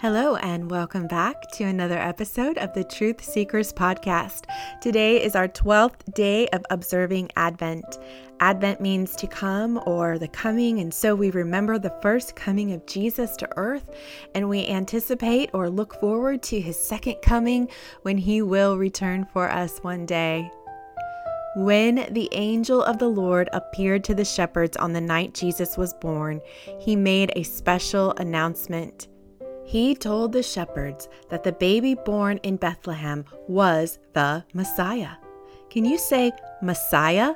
Hello, and welcome back to another episode of the Truth Seekers Podcast. Today is our 12th day of observing Advent. Advent means to come or the coming, and so we remember the first coming of Jesus to earth, and we anticipate or look forward to his second coming when he will return for us one day. When the angel of the Lord appeared to the shepherds on the night Jesus was born, he made a special announcement. He told the shepherds that the baby born in Bethlehem was the Messiah. Can you say Messiah?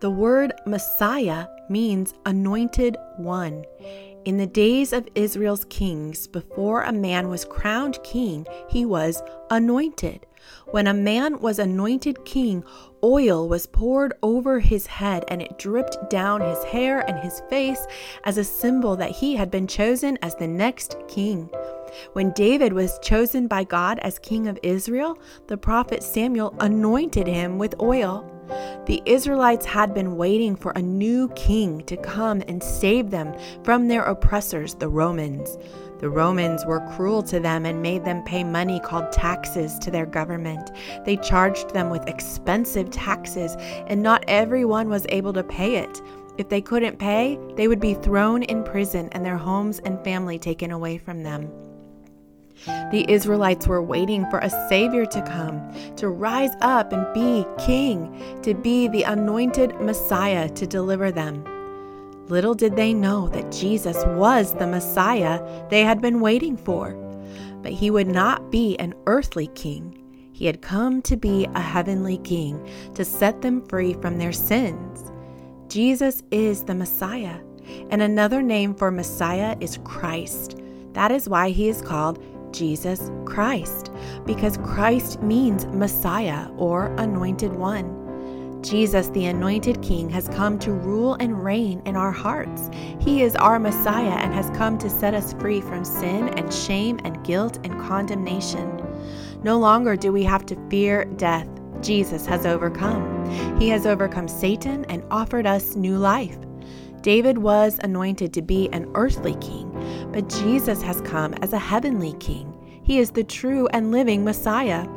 The word Messiah means anointed one. In the days of Israel's kings, before a man was crowned king, he was anointed. When a man was anointed king, oil was poured over his head and it dripped down his hair and his face as a symbol that he had been chosen as the next king. When David was chosen by God as king of Israel, the prophet Samuel anointed him with oil. The Israelites had been waiting for a new king to come and save them from their oppressors, the Romans. The Romans were cruel to them and made them pay money called taxes to their government. They charged them with expensive taxes, and not everyone was able to pay it. If they couldn't pay, they would be thrown in prison and their homes and family taken away from them. The Israelites were waiting for a Savior to come, to rise up and be King, to be the anointed Messiah to deliver them. Little did they know that Jesus was the Messiah they had been waiting for. But he would not be an earthly king. He had come to be a heavenly king to set them free from their sins. Jesus is the Messiah, and another name for Messiah is Christ. That is why he is called Jesus Christ, because Christ means Messiah or anointed one. Jesus, the anointed King, has come to rule and reign in our hearts. He is our Messiah and has come to set us free from sin and shame and guilt and condemnation. No longer do we have to fear death. Jesus has overcome. He has overcome Satan and offered us new life. David was anointed to be an earthly king, but Jesus has come as a heavenly king. He is the true and living Messiah.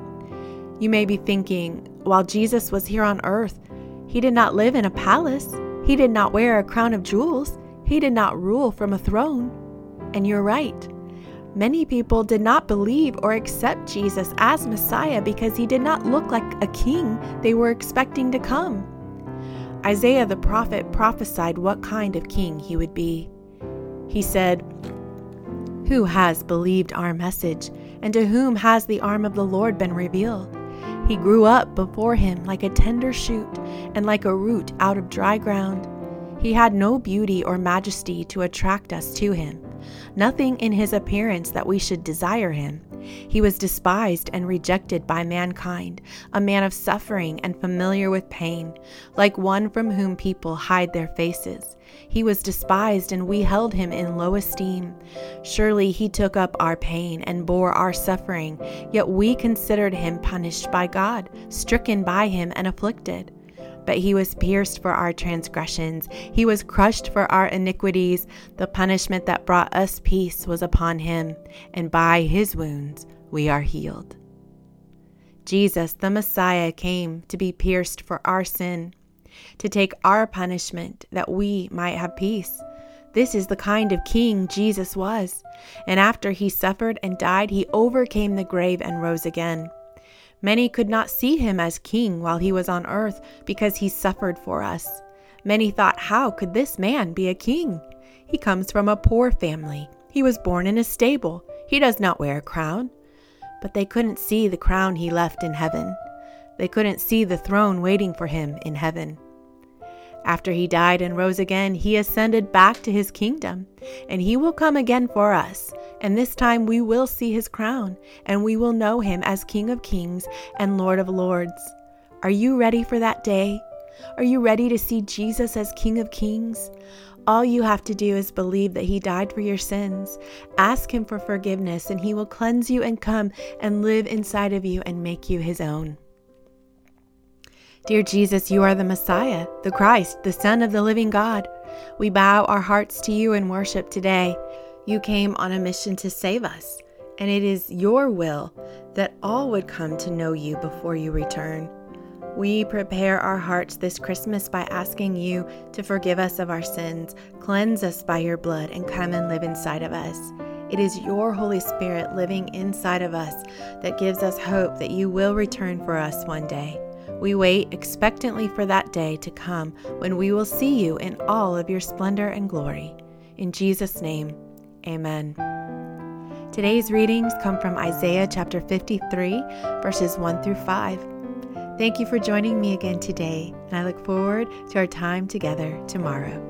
You may be thinking, while Jesus was here on earth, he did not live in a palace, he did not wear a crown of jewels, he did not rule from a throne. And you're right. Many people did not believe or accept Jesus as Messiah because he did not look like a king they were expecting to come. Isaiah the prophet prophesied what kind of king he would be. He said, Who has believed our message, and to whom has the arm of the Lord been revealed? He grew up before him like a tender shoot and like a root out of dry ground. He had no beauty or majesty to attract us to him, nothing in his appearance that we should desire him. He was despised and rejected by mankind, a man of suffering and familiar with pain, like one from whom people hide their faces. He was despised, and we held him in low esteem. Surely he took up our pain and bore our suffering, yet we considered him punished by God, stricken by him, and afflicted. But he was pierced for our transgressions, he was crushed for our iniquities. The punishment that brought us peace was upon him, and by his wounds we are healed. Jesus, the Messiah, came to be pierced for our sin, to take our punishment that we might have peace. This is the kind of king Jesus was. And after he suffered and died, he overcame the grave and rose again. Many could not see him as king while he was on earth because he suffered for us. Many thought, How could this man be a king? He comes from a poor family. He was born in a stable. He does not wear a crown. But they couldn't see the crown he left in heaven. They couldn't see the throne waiting for him in heaven. After he died and rose again, he ascended back to his kingdom, and he will come again for us. And this time we will see his crown, and we will know him as King of kings and Lord of lords. Are you ready for that day? Are you ready to see Jesus as King of kings? All you have to do is believe that He died for your sins. Ask Him for forgiveness, and He will cleanse you and come and live inside of you and make you His own. Dear Jesus, you are the Messiah, the Christ, the Son of the living God. We bow our hearts to you in worship today. You came on a mission to save us, and it is your will that all would come to know you before you return. We prepare our hearts this Christmas by asking you to forgive us of our sins, cleanse us by your blood, and come and live inside of us. It is your Holy Spirit living inside of us that gives us hope that you will return for us one day. We wait expectantly for that day to come when we will see you in all of your splendor and glory. In Jesus' name, amen. Today's readings come from Isaiah chapter 53, verses 1 through 5. Thank you for joining me again today, and I look forward to our time together tomorrow.